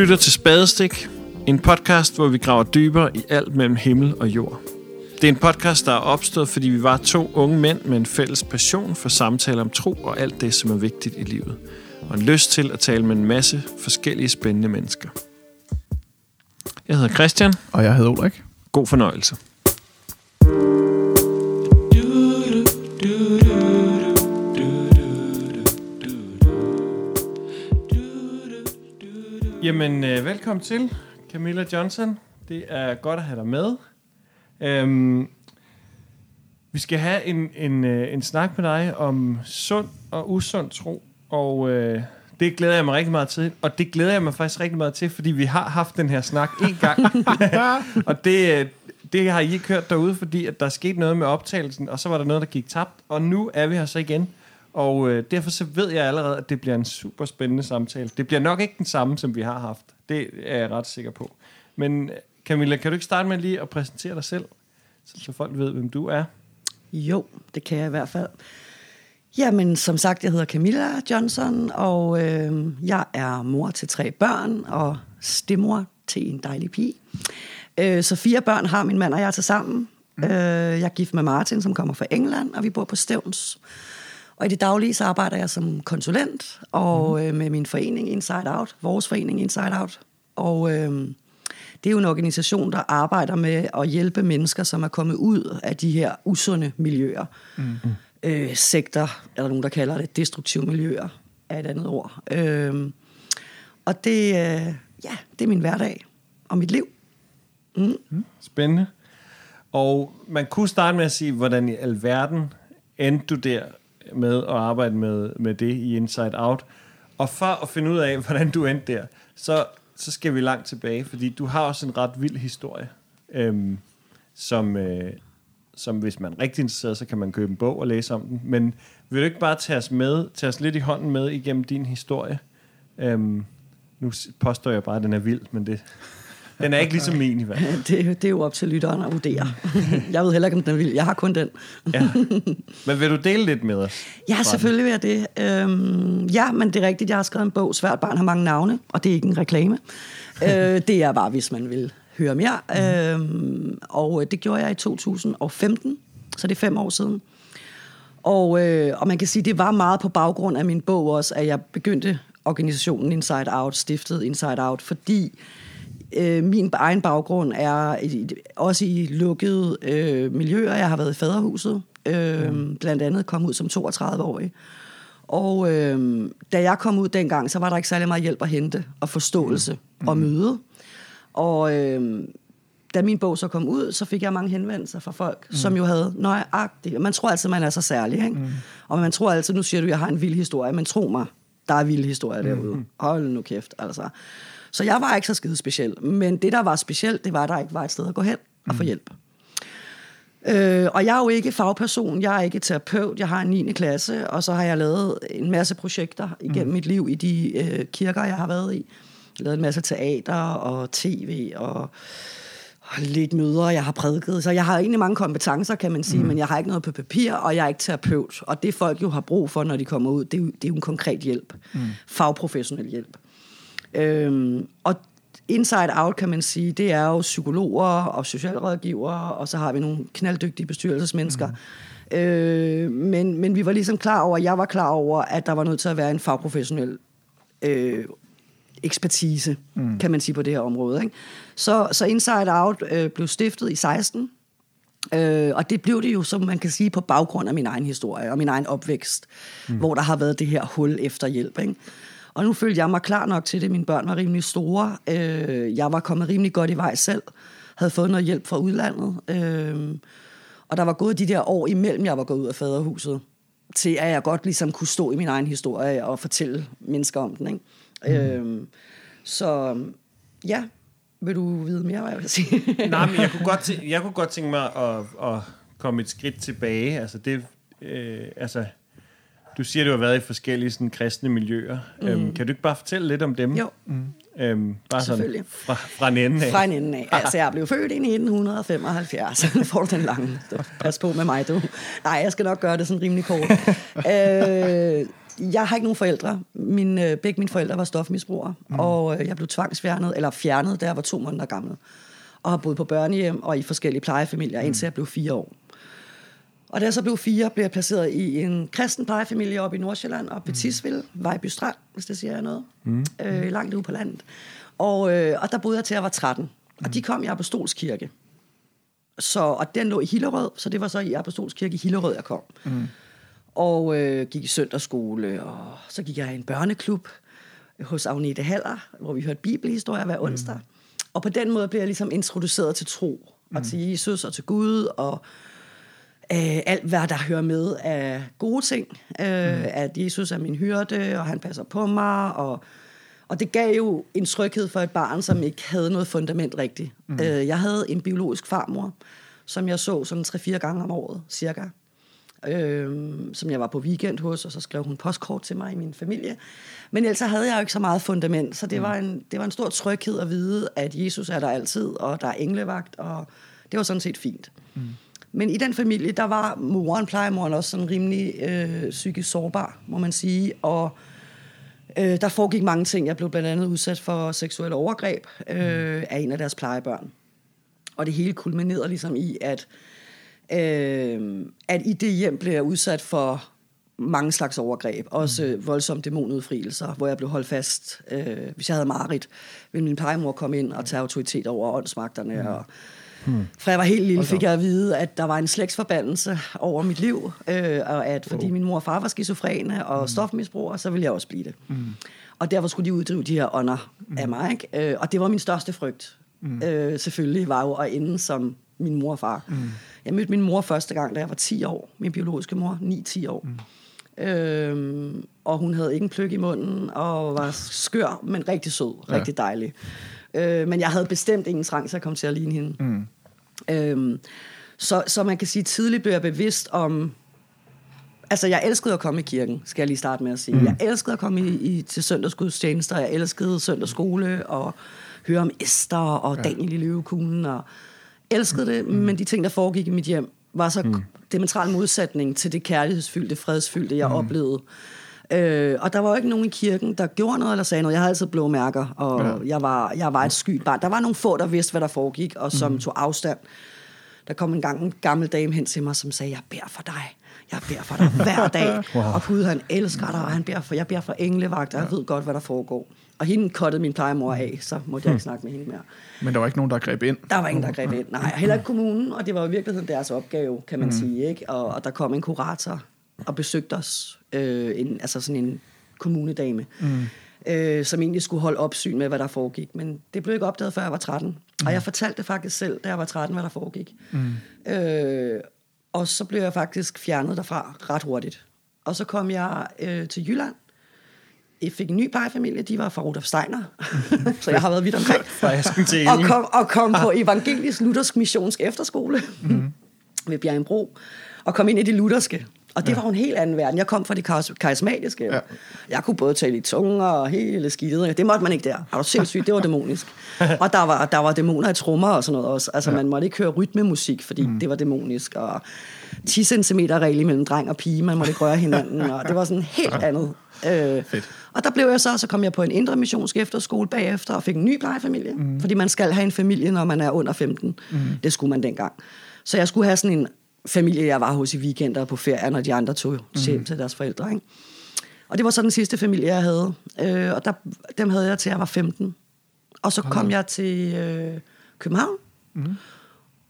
lytter til Spadestik, en podcast, hvor vi graver dybere i alt mellem himmel og jord. Det er en podcast, der er opstået, fordi vi var to unge mænd med en fælles passion for samtaler om tro og alt det, som er vigtigt i livet. Og en lyst til at tale med en masse forskellige spændende mennesker. Jeg hedder Christian. Og jeg hedder Ulrik. God fornøjelse. Jamen, øh, velkommen til, Camilla Johnson. Det er godt at have dig med. Øhm, vi skal have en, en, øh, en snak med dig om sund og usund tro, og øh, det glæder jeg mig rigtig meget til. Og det glæder jeg mig faktisk rigtig meget til, fordi vi har haft den her snak en gang. og det, øh, det har I ikke hørt derude, fordi at der skete noget med optagelsen, og så var der noget, der gik tabt. Og nu er vi her så igen. Og øh, derfor så ved jeg allerede, at det bliver en super spændende samtale. Det bliver nok ikke den samme, som vi har haft. Det er jeg ret sikker på. Men Camilla, kan du ikke starte med lige at præsentere dig selv, så folk ved, hvem du er? Jo, det kan jeg i hvert fald. Jamen, som sagt, jeg hedder Camilla Johnson, og øh, jeg er mor til tre børn, og stemor til en dejlig pige. Øh, så fire børn har min mand og jeg til sammen. Mm. Øh, jeg er gift med Martin, som kommer fra England, og vi bor på Stævns. Og i det daglige så arbejder jeg som konsulent og mm. øh, med min forening Inside Out, vores forening Inside Out. Og øh, det er jo en organisation, der arbejder med at hjælpe mennesker, som er kommet ud af de her usunde miljøer. Mm. Øh, sektor, eller nogen, der kalder det destruktive miljøer, er et andet ord. Øh, og det, øh, ja, det er min hverdag og mit liv. Mm. Mm. Spændende. Og man kunne starte med at sige, hvordan i alverden endte du der med at arbejde med, med det i Inside Out. Og for at finde ud af, hvordan du endte der, så, så skal vi langt tilbage, fordi du har også en ret vild historie, øhm, som, øh, som hvis man er rigtig interesseret, så kan man købe en bog og læse om den. Men vil du ikke bare tage os med, tage os lidt i hånden med igennem din historie? Øhm, nu påstår jeg bare, at den er vild, men det, den er ikke ligesom min i hvert fald. Det, det er jo op til lytteren at vurdere. Jeg ved heller ikke, om den vil. Jeg har kun den. ja. Men vil du dele lidt med os? Ja, selvfølgelig vil jeg det. Øhm, ja, men det er rigtigt. Jeg har skrevet en bog, Svært barn har mange navne, og det er ikke en reklame. øh, det er bare, hvis man vil høre mere. Mm. Øhm, og det gjorde jeg i 2015, så det er fem år siden. Og, øh, og man kan sige, det var meget på baggrund af min bog også, at jeg begyndte organisationen Inside Out, stiftet Inside Out, fordi øh, min egen baggrund er i, også i lukkede øh, miljøer. Jeg har været i faderhuset, øh, mm. blandt andet kom ud som 32-årig. Og øh, da jeg kom ud dengang, så var der ikke særlig meget hjælp at hente, og forståelse mm. og møde. Og øh, da min bog så kom ud, så fik jeg mange henvendelser fra folk, mm. som jo havde nøjagtigt. Man tror altid, man er så særlig, ikke? Mm. Og man tror altid, nu siger du, jeg har en vild historie, men tro mig, der er vilde historier derude. Mm. Hold nu kæft, altså. Så jeg var ikke så skide speciel. Men det, der var specielt, det var, at der ikke var et sted at gå hen og få mm. hjælp. Øh, og jeg er jo ikke fagperson, jeg er ikke terapeut, jeg har en 9. klasse, og så har jeg lavet en masse projekter igennem mm. mit liv i de øh, kirker, jeg har været i. Jeg har lavet en masse teater og tv og, og lidt møder, jeg har prædiket. Så jeg har egentlig mange kompetencer, kan man sige, mm. men jeg har ikke noget på papir, og jeg er ikke terapeut. Og det folk jo har brug for, når de kommer ud, det er jo, det er jo en konkret hjælp. Mm. Fagprofessionel hjælp. Øhm, og inside out, kan man sige, det er jo psykologer og socialrådgivere, og så har vi nogle knalddygtige bestyrelsesmennesker. Mm. Øh, men, men vi var ligesom klar over, jeg var klar over, at der var nødt til at være en fagprofessionel øh, ekspertise, mm. kan man sige, på det her område. Ikke? Så, så Inside Out øh, blev stiftet i 16, øh, og det blev det jo, som man kan sige, på baggrund af min egen historie og min egen opvækst, mm. hvor der har været det her hul efter hjælp. Ikke? Og nu følte jeg mig klar nok til det. Mine børn var rimelig store. Øh, jeg var kommet rimelig godt i vej selv. Havde fået noget hjælp fra udlandet. Øh, og der var gået de der år imellem, jeg var gået ud af faderhuset, til at jeg godt ligesom kunne stå i min egen historie og fortælle mennesker om den. Ikke? Mm. Øh, så ja, vil du vide mere, hvad jeg vil sige? Nej, men jeg kunne godt, tænke, jeg kunne godt tænke mig at, at komme et skridt tilbage. Altså det, øh, altså du siger, du har været i forskellige sådan, kristne miljøer. Mm. Øhm, kan du ikke bare fortælle lidt om dem? Jo. Mm. Øhm, bare sådan fra, fra en ende af. Fra en ende af. Altså, jeg blev født i 1975. Nu får du den lange. Så Pas på med mig, du. Nej, jeg skal nok gøre det sådan rimelig kort. øh, jeg har ikke nogen forældre. Min, øh, begge mine forældre var stofmisbrugere, mm. og øh, jeg blev tvangsfjernet, eller fjernet, da jeg var to måneder gammel. Og har boet på børnehjem og i forskellige plejefamilier, indtil jeg blev fire år. Og da jeg så blev fire, blev jeg placeret i en kristen plejefamilie oppe i Nordsjælland, oppe i Tisvilde, Vejby Strand, hvis det siger jeg noget, mm. øh, langt ude på landet. Og, øh, og der boede jeg til, jeg var 13. Og de kom i Apostolskirke. Så, og den lå i Hillerød, så det var så i Apostolskirke i Hillerød, jeg kom. Mm. Og øh, gik i søndagsskole, og så gik jeg i en børneklub hos Agnete Haller, hvor vi hørte bibelhistorier hver onsdag. Mm. Og på den måde blev jeg ligesom introduceret til tro, og til Jesus og til Gud, og øh, alt, hvad der hører med af gode ting. Øh, mm. At Jesus er min hyrde, og han passer på mig. Og, og det gav jo en tryghed for et barn, som ikke havde noget fundament rigtigt. Mm. Øh, jeg havde en biologisk farmor, som jeg så sådan 3-4 gange om året, cirka. Øh, som jeg var på weekend hos, og så skrev hun postkort til mig i min familie. Men ellers havde jeg jo ikke så meget fundament, så det, var en, det var en stor tryghed at vide, at Jesus er der altid, og der er englevagt, og det var sådan set fint. Mm. Men i den familie, der var moren, plejemoren også sådan rimelig øh, psykisk sårbar, må man sige. Og øh, der foregik mange ting. Jeg blev blandt andet udsat for seksuelle overgreb øh, af en af deres plejebørn. Og det hele kulminerede ligesom i, at, øh, at i det hjem blev jeg udsat for mange slags overgreb. Også øh, voldsomme dæmonudfrielser, hvor jeg blev holdt fast. Øh, hvis jeg havde mareridt, ville min plejemor komme ind og tage autoritet over åndsmagterne og Hmm. Fra jeg var helt lille, fik jeg at vide, at der var en slægtsforbandelse over mit liv, øh, og at fordi oh. min mor og far var skizofrene og mm. stofmisbrugere, så ville jeg også blive det. Mm. Og derfor skulle de uddrive de her ånder mm. af mig. Ikke? Øh, og det var min største frygt. Mm. Øh, selvfølgelig var jo at ende som min mor og far. Mm. Jeg mødte min mor første gang, da jeg var 10 år. Min biologiske mor, 9-10 år. Mm. Øh, og hun havde ikke en pløk i munden, og var skør, men rigtig sød, ja. rigtig dejlig. Øh, men jeg havde bestemt ingen trang til at komme til at ligne hende. Mm. Øhm, så, så man kan sige, tidligt blev jeg bevidst om... Altså, jeg elskede at komme i kirken, skal jeg lige starte med at sige. Mm. Jeg elskede at komme i, i, til søndagsgudstjenester, jeg elskede søndagsskole, og høre om Esther og ja. Daniel i løvekuglen, og elskede det, mm. men de ting, der foregik i mit hjem, var så mm. demonstral modsætning til det kærlighedsfyldte, fredsfyldte, jeg mm. oplevede. Øh, og der var jo ikke nogen i kirken, der gjorde noget eller sagde noget. Jeg havde altid blå mærker, og ja. jeg, var, jeg var et skyt barn. Der var nogle få, der vidste, hvad der foregik, og som mm. tog afstand. Der kom en gang en gammel dame hen til mig, som sagde, jeg beder for dig. Jeg beder for dig hver dag. wow. Og Gud, han elsker dig, og han beder for, jeg beder for englevagt, og jeg ved godt, hvad der foregår. Og hende kottede min plejemor af, så måtte jeg ikke snakke med hende mere. Men der var ikke nogen, der greb ind? Der var ingen, der greb ind. Nej, heller ikke kommunen, og det var i virkeligheden deres opgave, kan man mm. sige. Ikke? Og, og der kom en kurator og besøgte os, øh, en, altså sådan en kommunedame, mm. øh, som egentlig skulle holde opsyn med, hvad der foregik. Men det blev ikke opdaget, før jeg var 13. Mm. Og jeg fortalte det faktisk selv, da jeg var 13, hvad der foregik. Mm. Øh, og så blev jeg faktisk fjernet derfra ret hurtigt. Og så kom jeg øh, til Jylland. Jeg fik en ny plejefamilie, de var fra Rudolf Steiner, så jeg har været vidt omkring. og, kom, og kom på Evangelisk Luthersk Missionsk Efterskole mm. ved Bjergenbro, og kom ind i det lutherske. Og det ja. var en helt anden verden. Jeg kom fra de karismatiske. Ja. Jeg kunne både tale i tunger og hele skidtet. Det måtte man ikke der. Det var sindssygt, det var dæmonisk. Og der var, der var dæmoner i trommer og sådan noget også. Altså ja. man måtte ikke høre rytmemusik, fordi mm. det var dæmonisk. Og 10 cm regel mellem dreng og pige, man måtte ikke røre hinanden. Og det var sådan helt andet. Øh, Fedt. Og der blev jeg så, så kom jeg på en indre missionsk efterskole bagefter og fik en ny plejefamilie. Mm. Fordi man skal have en familie, når man er under 15. Mm. Det skulle man dengang. Så jeg skulle have sådan en familie, jeg var hos i weekender på ferie, når de andre tog hjem mm. til deres forældre. Ikke? Og det var så den sidste familie, jeg havde. Øh, og der, dem havde jeg til, jeg var 15. Og så kom jeg til øh, København. Mm.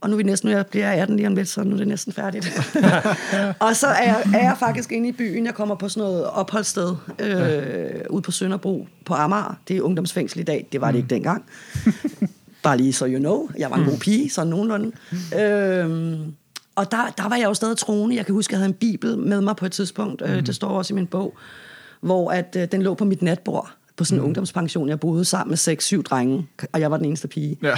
Og nu er vi næsten, nu jeg bliver 18 lige om lidt, så nu er det næsten færdigt. og så er jeg, er jeg faktisk inde i byen. Jeg kommer på sådan noget opholdssted øh, ja. ude på Sønderbro på Amager. Det er ungdomsfængsel i dag. Det var det mm. ikke dengang. Bare lige så you know. Jeg var en god pige, sådan nogenlunde. Øh, og der, der var jeg jo stadig troende. Jeg kan huske, at jeg havde en bibel med mig på et tidspunkt. Mm. Øh, mhm. det står også i min bog. Hvor at, øh, den lå på mit natbord på sådan en mm. ungdomspension. Jeg boede sammen med seks, syv drenge, og jeg var den eneste pige. Ja.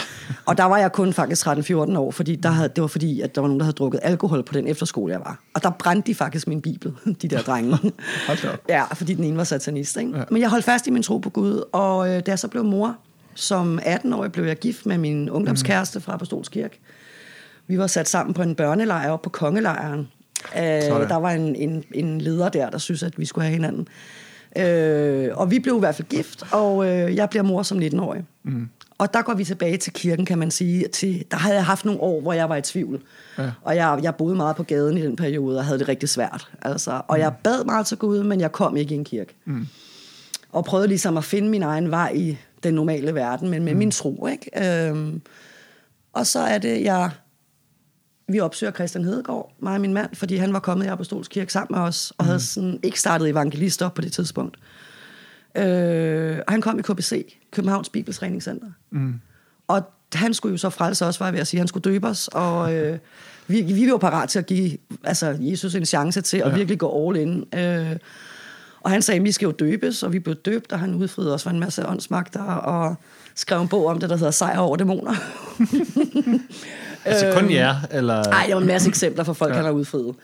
Og der var jeg kun faktisk 13-14 år, fordi der havde, det var fordi, at der var nogen, der havde drukket alkohol på den efterskole, jeg var. Og der brændte de faktisk min bibel, de der drenge. Ja, fordi den ene var satanist. Ikke? Ja. Men jeg holdt fast i min tro på Gud, og øh, da jeg så blev mor, som 18-årig blev jeg gift med min ungdomskæreste fra Apostolskirke. Vi var sat sammen på en børnelejr oppe på Kongelejren. Øh, der var en, en, en leder der, der synes, at vi skulle have hinanden. Øh, og vi blev i hvert fald gift, og øh, jeg bliver mor som 19-årig. Mm. Og der går vi tilbage til kirken, kan man sige. Til, der havde jeg haft nogle år, hvor jeg var i tvivl. Ja. Og jeg, jeg boede meget på gaden i den periode, og havde det rigtig svært. Altså, og jeg bad meget til Gud, men jeg kom ikke i en kirke. Mm. Og prøvede ligesom at finde min egen vej i den normale verden, men med mm. min tro. Ikke? Øhm, og så er det, jeg... Vi opsøger Christian Hedegaard, mig og min mand, fordi han var kommet i Apostolsk Kirke sammen med os, og mm. havde sådan ikke startet evangelist op på det tidspunkt. Øh, og han kom i KBC, Københavns Bibeltræningscenter. Mm. Og han skulle jo så frelse os, var jeg ved at sige. Han skulle døbe os, og øh, vi, vi var parat til at give altså, Jesus en chance til at Ja. virkelig gå all in. Øh, og han sagde, at vi skal jo døbes, og vi blev døbt, og han udfriede os for en masse åndsmagter, og skrev en bog om det, der hedder Sejr over dæmoner. Altså kun jer, eller... Nej, der var en masse eksempler for folk, ja. han har udfriet.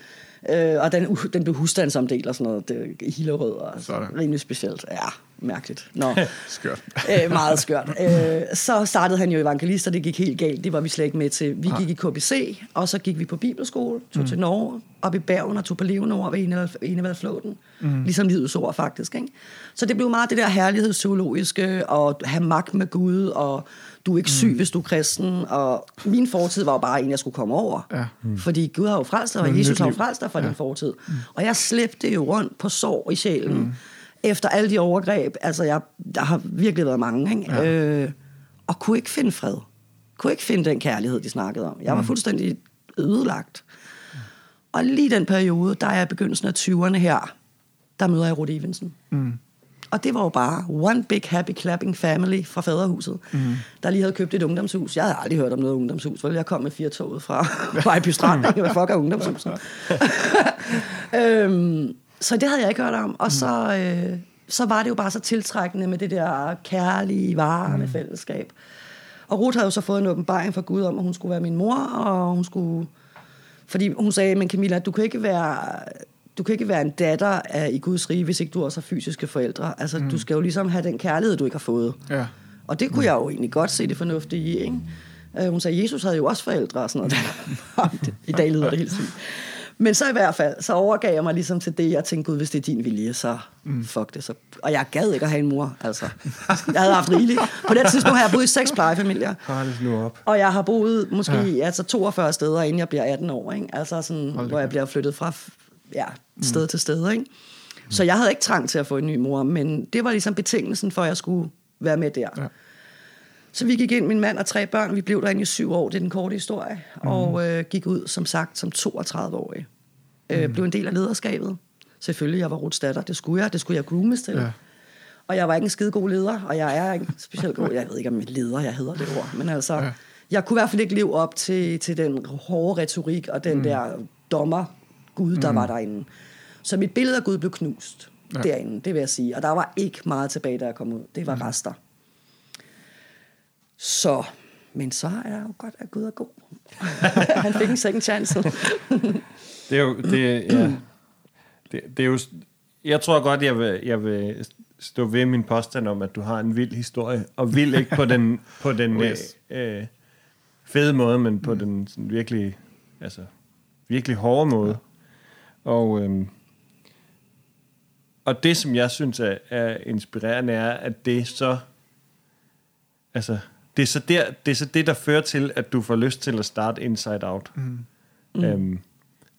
Øh, og den, uh, den blev husstandsomdelt og sådan noget. Det, i Hillerød og Sådan. rimelig specielt. Ja, mærkeligt. Nå. Skørt. øh, meget skørt. Øh, så startede han jo evangelist, og det gik helt galt. Det var vi slet ikke med til. Vi gik i KBC, og så gik vi på bibelskole, tog mm. til Norge, op i Bergen og tog på Levenord ved Enevald- Enevaldflåten. Mm. Ligesom livets ord, faktisk. Ikke? Så det blev meget det der herlighedsteologiske, og have magt med Gud, og du er ikke syg, mm. hvis du er kristen. Og min fortid var jo bare en, jeg skulle komme over. Ja. Mm. Fordi Gud har jo frelst dig, og Jesus har jo frelst dig fra ja. din fortid. Mm. Og jeg slæbte jo rundt på sår i sjælen, mm. efter alle de overgreb. Altså, jeg, der har virkelig været mange, ikke? Ja. Øh, og kunne ikke finde fred. Kunne ikke finde den kærlighed, de snakkede om. Jeg var fuldstændig ødelagt. Og lige den periode, der er jeg i begyndelsen af 20'erne her, der møder jeg Ruth Evensen. Mm. Og det var jo bare one big happy clapping family fra faderhuset, mm. der lige havde købt et ungdomshus. Jeg havde aldrig hørt om noget ungdomshus, vel? Jeg kom med fire toget fra Vejby Strand. Hvad fuck er ungdomshuset? øhm, så det havde jeg ikke hørt om. Og så, øh, så var det jo bare så tiltrækkende med det der kærlige, varme mm. fællesskab. Og Ruth havde jo så fået en åbenbaring fra Gud om, at hun skulle være min mor, og hun skulle... Fordi hun sagde, men Camilla, du kan ikke være, du kan ikke være en datter af, i Guds rige, hvis ikke du også har fysiske forældre. Altså, mm. du skal jo ligesom have den kærlighed, du ikke har fået. Ja. Og det kunne jeg jo egentlig godt se det fornuftige i, ikke? Øh, Hun sagde, Jesus havde jo også forældre og sådan noget. I dag lyder det helt sygt. Men så i hvert fald, så overgav jeg mig ligesom til det, jeg tænkte, gud, hvis det er din vilje, så fuck det. Så. Og jeg gad ikke at have en mor, altså. Jeg havde haft rigeligt. På det tidspunkt har jeg boet i seks plejefamilier. Hold nu op. Og jeg har boet måske ja. altså 42 steder, inden jeg bliver 18 år. Ikke? Altså sådan, Hold hvor jeg bliver flyttet fra ja, sted mm. til sted. Ikke? Så jeg havde ikke trang til at få en ny mor, men det var ligesom betingelsen for, at jeg skulle være med der. Ja. Så vi gik ind, min mand og tre børn, vi blev derinde i syv år, det er den korte historie, mm. og øh, gik ud, som sagt, som 32-årig. Øh, blev en del af lederskabet. Selvfølgelig, jeg var Ruths datter, det skulle jeg, det skulle jeg groomes til. Ja. Og jeg var ikke en skide god leder, og jeg er ikke specielt god, jeg ved ikke om jeg leder, jeg hedder det ord, men altså, ja. jeg kunne i hvert fald ikke leve op til, til den hårde retorik og den mm. der dommer Gud, der mm. var derinde. Så mit billede af Gud blev knust ja. derinde, det vil jeg sige. Og der var ikke meget tilbage, da jeg kom ud. Det var mm. rester. Så, men så er jeg jo godt, at Gud er god. Han fik en second chance. Det er jo... Det, ja. det, det er jo... Jeg tror godt, jeg vil, jeg vil stå ved min påstand om, at du har en vild historie. Og vild ikke på den, på den Oh, øh, yes. øh, fede måde, men på mm. den sådan virkelig, altså, virkelig hårde måde. Og, øhm, og det, som jeg synes er, er inspirerende, er, at det er så... Altså, det er så, der, det er så det, der fører til, at du får lyst til at starte Inside Out. Mm. Øhm,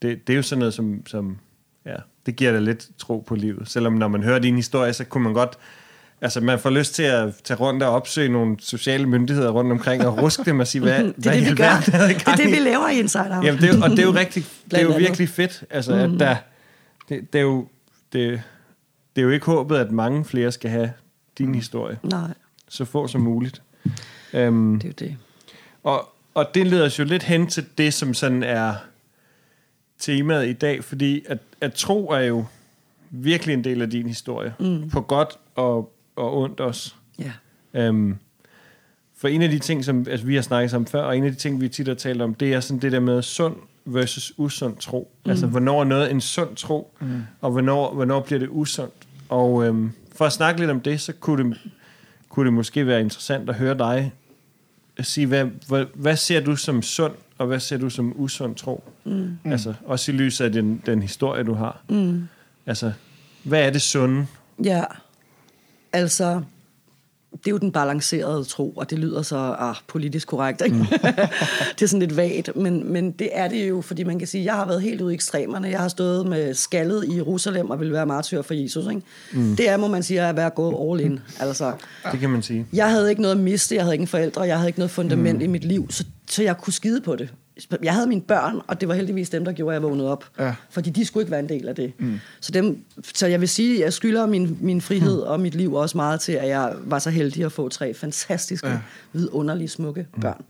det, det er jo sådan noget, som, som ja, det giver dig lidt tro på livet. Selvom når man hører din historie, så kunne man godt, altså man får lyst til at tage rundt og opsøge nogle sociale myndigheder rundt omkring og ruske dem og sige, hvad, det hvad er i det, vi gør. Det er det, vi laver i Inside Out. Jamen, det er, og det er jo rigtig, det er jo virkelig fedt, altså mm. at der, det, det er jo, det, det er jo ikke håbet, at mange flere skal have din historie. Nej, Så få som muligt. Um, det er jo det. og, og det leder os jo lidt hen til det, som sådan er temaet i dag, fordi at, at tro er jo virkelig en del af din historie. Mm. På godt og, og ondt også. Ja. Øhm, for en af de ting, som altså, vi har snakket om før, og en af de ting, vi tit har talt om, det er sådan det der med sund versus usund tro. Mm. Altså, hvornår er noget en sund tro, mm. og hvornår, hvornår bliver det usundt. Og øhm, for at snakke lidt om det, så kunne det, kunne det måske være interessant at høre dig sige, hvad, hvad, hvad ser du som sund, og hvad ser du som usund tro? Mm. Altså, også i lyset af den, den historie, du har. Mm. Altså, hvad er det sunde? Ja, altså, det er jo den balancerede tro, og det lyder så ah, politisk korrekt, ikke? Mm. det er sådan lidt vagt, men, men det er det jo, fordi man kan sige, jeg har været helt ude i ekstremerne. Jeg har stået med skaldet i Jerusalem og vil være martyr for Jesus, ikke? Mm. Det er, må man sige, at være gået all in. Altså, det kan man sige. Jeg havde ikke noget at miste, jeg havde ingen forældre, jeg havde ikke noget fundament mm. i mit liv, så, så jeg kunne skide på det jeg havde mine børn, og det var heldigvis dem, der gjorde, at jeg vågnede op. Ja. Fordi de skulle ikke være en del af det. Mm. Så, dem, så jeg vil sige, at jeg skylder min, min frihed mm. og mit liv også meget til, at jeg var så heldig at få tre fantastiske, ja. vidunderlige, smukke mm. børn.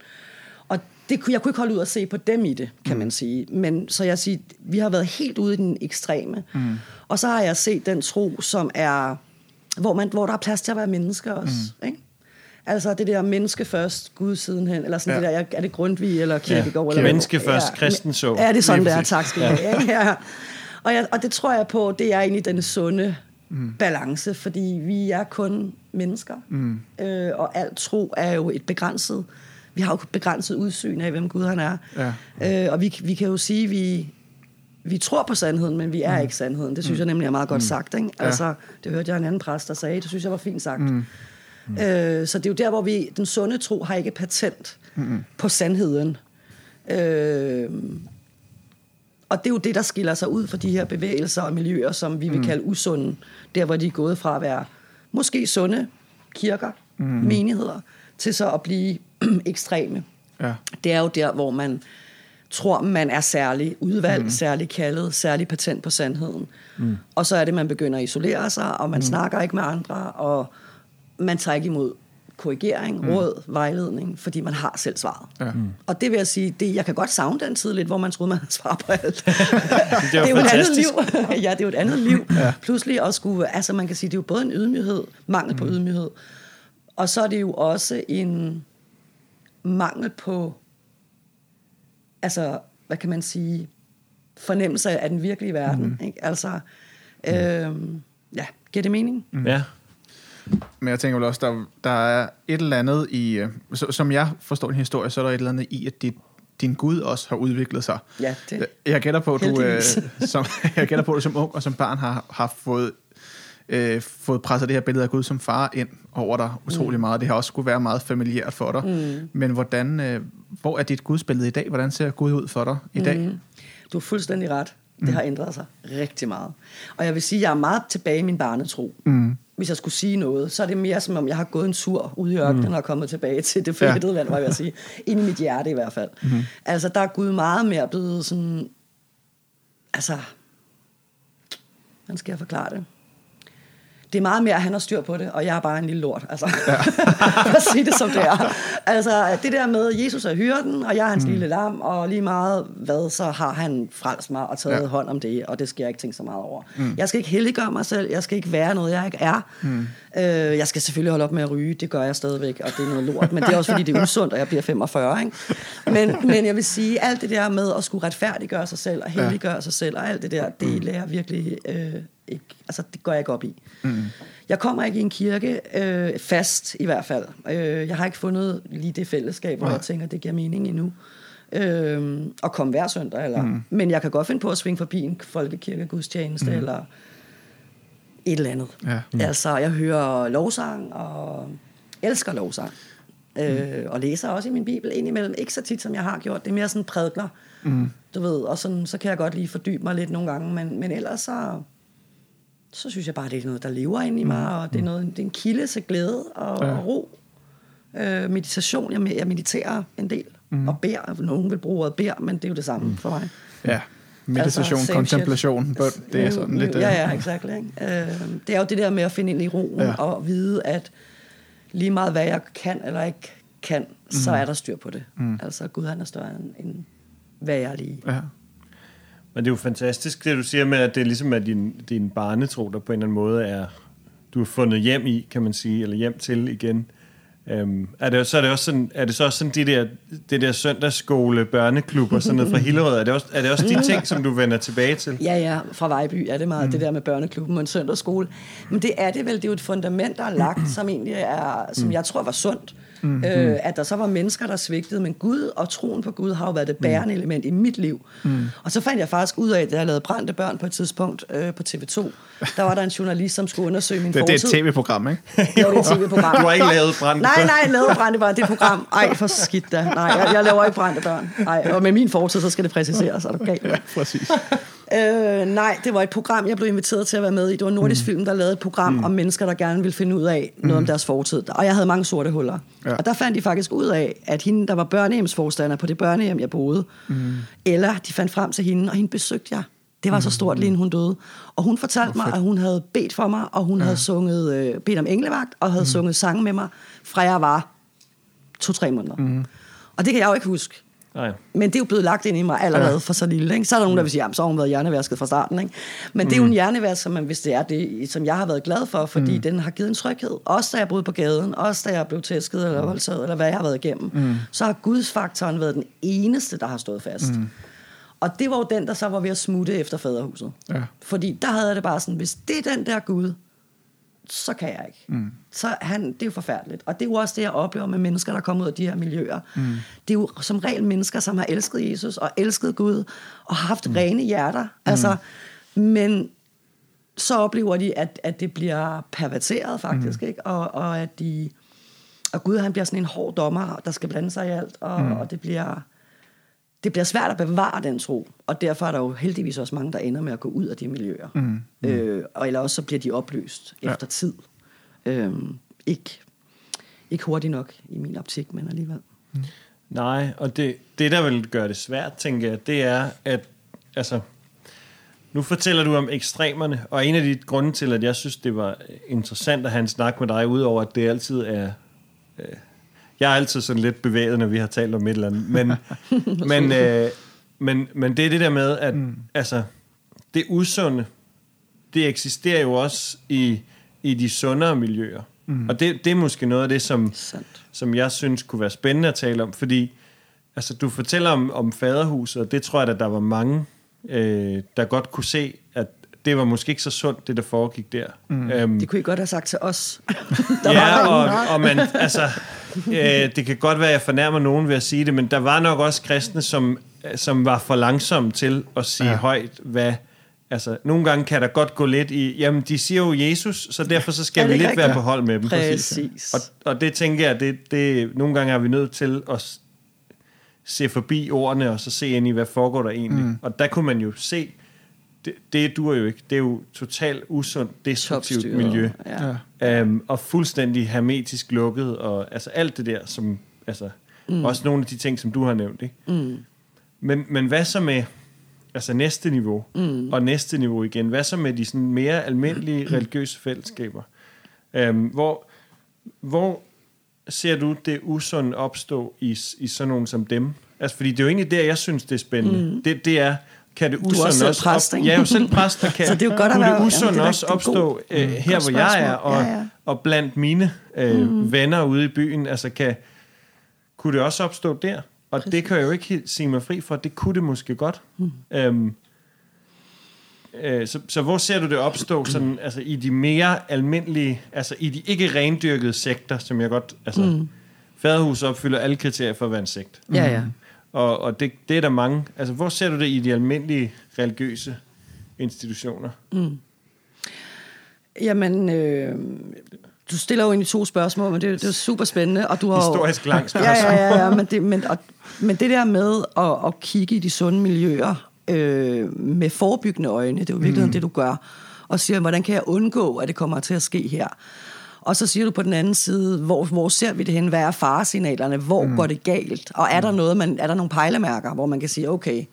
Og det, jeg kunne ikke holde ud at se på dem i det, kan mm. man sige. Men så jeg siger, vi har været helt ude i den ekstreme. Mm. Og så har jeg set den tro, som er, hvor, man, hvor der er plads til at være mennesker også. Mm. Ikke? Altså det der menneske først, Gud sidenhen, eller sådan ja. det der, er det Grundtvig eller Kierkegaard? Ja. Eller menneske først, ja. kristen så. Ja, det er sådan, der. Tak skal ja. Ja. Og, jeg, og det tror jeg på, det er egentlig den sunde mm. balance, fordi vi er kun mennesker, mm. øh, og alt tro er jo et begrænset, vi har jo begrænset udsyn af, hvem Gud han er. Ja. Øh, og vi, vi kan jo sige, vi, vi tror på sandheden, men vi er mm. ikke sandheden. Det synes mm. jeg nemlig er meget godt mm. sagt. Ikke? Altså, ja. Det hørte jeg en anden præst, der sagde. Det synes jeg var fint sagt. Mm. Mm. Øh, så det er jo der, hvor vi, den sunde tro har ikke patent mm. på sandheden. Øh, og det er jo det, der skiller sig ud fra de her bevægelser og miljøer, som vi vil mm. kalde usunde. Der, hvor de er gået fra at være måske sunde kirker, mm. menigheder, til så at blive ekstreme. Ja. Det er jo der, hvor man tror, man er særlig udvalgt, mm. særlig kaldet, særlig patent på sandheden. Mm. Og så er det, man begynder at isolere sig, og man mm. snakker ikke med andre, og man tager ikke imod korrigering, mm. råd, vejledning, fordi man har selv svaret. Ja. Mm. Og det vil jeg sige, det, jeg kan godt savne den tid lidt, hvor man troede, man havde svar på alt. det, det er jo et andet liv. ja, det er jo et andet liv. ja. Pludselig også skulle, altså man kan sige, det er jo både en ydmyghed, mangel på mm. ydmyghed, og så er det jo også en mangel på, altså, hvad kan man sige, fornemmelse af den virkelige verden. Mm. Ikke? Altså, øhm, ja, giver det mening? Mm. Ja. Men jeg tænker vel også, der, der er et eller andet i, øh, som jeg forstår din historie, så er der et eller andet i, at dit, din Gud også har udviklet sig. Ja, det Jeg gætter på, at du, øh, som, jeg gætter på, at du som ung og som barn har, har fået, øh, fået presset det her billede af Gud som far ind over dig utrolig mm. meget. Det har også skulle være meget familiært for dig. Mm. Men hvordan, øh, hvor er dit gudsbillede i dag? Hvordan ser Gud ud for dig i dag? Mm. Du er fuldstændig ret. Det mm. har ændret sig rigtig meget. Og jeg vil sige, at jeg er meget tilbage i min barnetro. Mm hvis jeg skulle sige noget, så er det mere som om, jeg har gået en tur ude i ørkenen mm. og kommet tilbage til det fættede ja. land, var jeg vil sige. Ind i mit hjerte i hvert fald. Mm. Altså, der er Gud meget mere blevet sådan... Altså... Hvordan skal jeg forklare det? Det er meget mere, at han har styr på det, og jeg er bare en lille lort. Altså, ja. at sige det som det er. Altså, det der med, Jesus er hyrden, og jeg er hans mm. lille lam, og lige meget hvad, så har han frelst mig og taget ja. hånd om det, og det skal jeg ikke tænke så meget over. Mm. Jeg skal ikke helliggøre mig selv, jeg skal ikke være noget, jeg ikke er. Mm. Øh, jeg skal selvfølgelig holde op med at ryge, det gør jeg stadigvæk, og det er noget lort, men det er også fordi, det er usundt, og jeg bliver 45. Ikke? Men, men jeg vil sige, alt det der med at skulle retfærdiggøre sig selv, og helliggøre ja. sig selv, og alt det der, det mm. lærer virkelig... Øh, ikke, altså det går jeg ikke op i. Mm. Jeg kommer ikke i en kirke øh, fast i hvert fald. Øh, jeg har ikke fundet lige det fællesskab, hvor ja. jeg tænker, det giver mening endnu. Øh, at komme hver søndag. Eller, mm. Men jeg kan godt finde på at svinge forbi en folkekirkegudstjeneste, mm. eller et eller andet. Ja. Mm. Altså, jeg hører lovsang, og elsker lovsang. Øh, mm. og læser også i min bibel indimellem. Ikke så tit, som jeg har gjort. Det er mere sådan prædikler. Mm. Du ved, og sådan, så kan jeg godt lige fordybe mig lidt nogle gange. Men, men ellers så så synes jeg bare, det er noget, der lever inde i mig, mm. og det er, noget, det er en kilde til glæde og, ja. og ro. Øh, meditation, jeg, jeg mediterer en del, mm. og beder. Nogen vil bruge ordet beder, men det er jo det samme mm. for mig. Ja, meditation, altså, kontemplation, shit. det er sådan lidt... Ja, ja, exakt. Ikke? Øh, det er jo det der med at finde ind i roen, ja. og vide, at lige meget hvad jeg kan eller ikke kan, mm. så er der styr på det. Mm. Altså, Gud han er større end, end hvad jeg lige... Ja. Men det er jo fantastisk, det du siger med, at det er ligesom at din, din barnetro, der på en eller anden måde er du er fundet hjem i, kan man sige, eller hjem til igen. Øhm, er det, så er det også sådan, er det så også sådan de der, det der søndagsskole, børneklub og sådan noget fra Hillerød, er det også, er det også de ting, som du vender tilbage til? Ja, ja, fra Vejby er det meget mm. det der med børneklubben og en søndagsskole. Men det er det vel, det er jo et fundament, der er lagt, som egentlig er, som mm. jeg tror var sundt. Mm. Øh, at der så var mennesker, der svigtede, men Gud og troen på Gud har jo været det bærende mm. element i mit liv. Mm. Og så fandt jeg faktisk ud af, at jeg lavede Brændte Børn på et tidspunkt øh, på TV2. Der var der en journalist, som skulle undersøge min det, fortid. Det er et tv-program, ikke? Jo, det er et tv-program. Du har ikke lavet Brændte Nej, nej, jeg lavede Brændte Børn, det er et program. Ej, for skidt da. Nej, jeg, jeg laver ikke Brændte Børn. Ej, og med min fortid, så skal det præciseres, er du galt? Ja, præcis. Øh, nej, det var et program, jeg blev inviteret til at være med i. Det var Nordisk mm. Film, der lavede et program mm. om mennesker, der gerne ville finde ud af noget mm. om deres fortid. Og jeg havde mange sorte huller. Ja. Og der fandt de faktisk ud af, at hende, der var børnehjemsforstander på det børnehjem, jeg boede, mm. eller de fandt frem til hende, og hende besøgte jeg. Det var så stort, mm. lige hun døde. Og hun fortalte mig, at hun havde bedt for mig, og hun ja. havde sunget, øh, bedt om englevagt, og havde mm. sunget sange med mig, fra jeg var to-tre måneder. Mm. Og det kan jeg jo ikke huske. Nej. Men det er jo blevet lagt ind i mig allerede ja. for så lille. Ikke? Så er der nogen, der vil sige, at så har hun været hjernevasket fra starten. Ikke? Men mm. det er jo en hjernevask, som, man, hvis det er det, som jeg har været glad for, fordi mm. den har givet en tryghed. Også da jeg boede på gaden, også da jeg blev tæsket eller voldtaget, eller hvad jeg har været igennem. Mm. Så har gudsfaktoren været den eneste, der har stået fast. Mm. Og det var jo den, der så var ved at smutte efter faderhuset. Ja. Fordi der havde jeg det bare sådan, hvis det er den der Gud, så kan jeg ikke. Mm. Så han, det er jo forfærdeligt. Og det er jo også det, jeg oplever med mennesker, der kommer ud af de her miljøer. Mm. Det er jo som regel mennesker, som har elsket Jesus og elsket Gud og har haft mm. rene hjerter. Altså, men så oplever de, at, at det bliver perverteret faktisk, mm. ikke? Og, og at de og Gud han bliver sådan en hård dommer, der skal blande sig i alt, og, mm. og det bliver det bliver svært at bevare den tro, og derfor er der jo heldigvis også mange, der ender med at gå ud af de miljøer. Mm. Mm. Øh, og eller også så bliver de opløst ja. efter tid. Øh, ikke, ikke hurtigt nok i min optik, men alligevel. Mm. Nej, og det, det der vil gøre det svært, tænker jeg, det er, at altså, nu fortæller du om ekstremerne, og en af de grunde til, at jeg synes, det var interessant at have en snak med dig, udover at det altid er... Øh, jeg er altid sådan lidt bevæget, når vi har talt om et eller andet. Men, men, øh, men, men det er det der med, at mm. altså, det usunde, det eksisterer jo også i, i de sundere miljøer. Mm. Og det, det er måske noget af det, som, som jeg synes kunne være spændende at tale om. Fordi altså, du fortæller om, om faderhuset, og det tror jeg, at der var mange, øh, der godt kunne se, at det var måske ikke så sundt, det der foregik der. Mm. Øhm, det kunne I godt have sagt til os. der ja, og, og man, altså, øh, det kan godt være, at jeg fornærmer nogen ved at sige det, men der var nok også kristne, som, som var for langsomme til at sige ja. højt, hvad... Altså, nogle gange kan der godt gå lidt i, jamen, de siger jo Jesus, så derfor så skal ja, vi lidt være på hold med dem. Præcis. Og, og det tænker jeg, det, det, nogle gange er vi nødt til at se forbi ordene, og så se ind i, hvad foregår der egentlig. Mm. Og der kunne man jo se, det, det duer jo ikke. Det er jo totalt usundt, destruktivt Topstyret. miljø. Ja. Um, og fuldstændig hermetisk lukket, og altså alt det der, som, altså, mm. også nogle af de ting, som du har nævnt. Ikke? Mm. Men, men hvad så med altså næste niveau, mm. og næste niveau igen? Hvad så med de sådan mere almindelige mm. religiøse fællesskaber? Um, hvor, hvor ser du det usunde opstå i, i sådan nogle som dem? Altså, fordi det er jo egentlig der, jeg synes, det er spændende. Mm. Det, det er, kan det usund også, også præst, op, ja, jeg er jo selv præst, der kan, så det er jo godt kunne det usund jamen, også opstå øh, mm, her, hvor jeg er, og, ja, ja. og blandt mine øh, mm. venner ude i byen, altså kan, kunne det også opstå der? Og Præcis. det kan jeg jo ikke sige mig fri for, det kunne det måske godt. Mm. Øhm, øh, så, så hvor ser du det opstå sådan, altså i de mere almindelige, altså i de ikke rendyrkede sekter, som jeg godt, altså mm. Faderhus opfylder alle kriterier for at være en sekt. Ja, ja. Og, og det, det er der mange. Altså, hvor ser du det i de almindelige religiøse institutioner? Mm. Jamen, øh, du stiller jo egentlig to spørgsmål, men det, det er super spændende. Og du har Historisk jo, langt spørgsmål. Ja, ja, ja, ja men, det, men, og, men det der med at, at kigge i de sunde miljøer øh, med forebyggende øjne, det er jo virkelig mm. det, du gør. Og siger, hvordan kan jeg undgå, at det kommer til at ske her? Og så siger du på den anden side, hvor, hvor ser vi det hen? Hvad er faresignalerne? Hvor mm. går det galt? Og er der noget, man, er der nogle pejlemærker, hvor man kan sige, okay.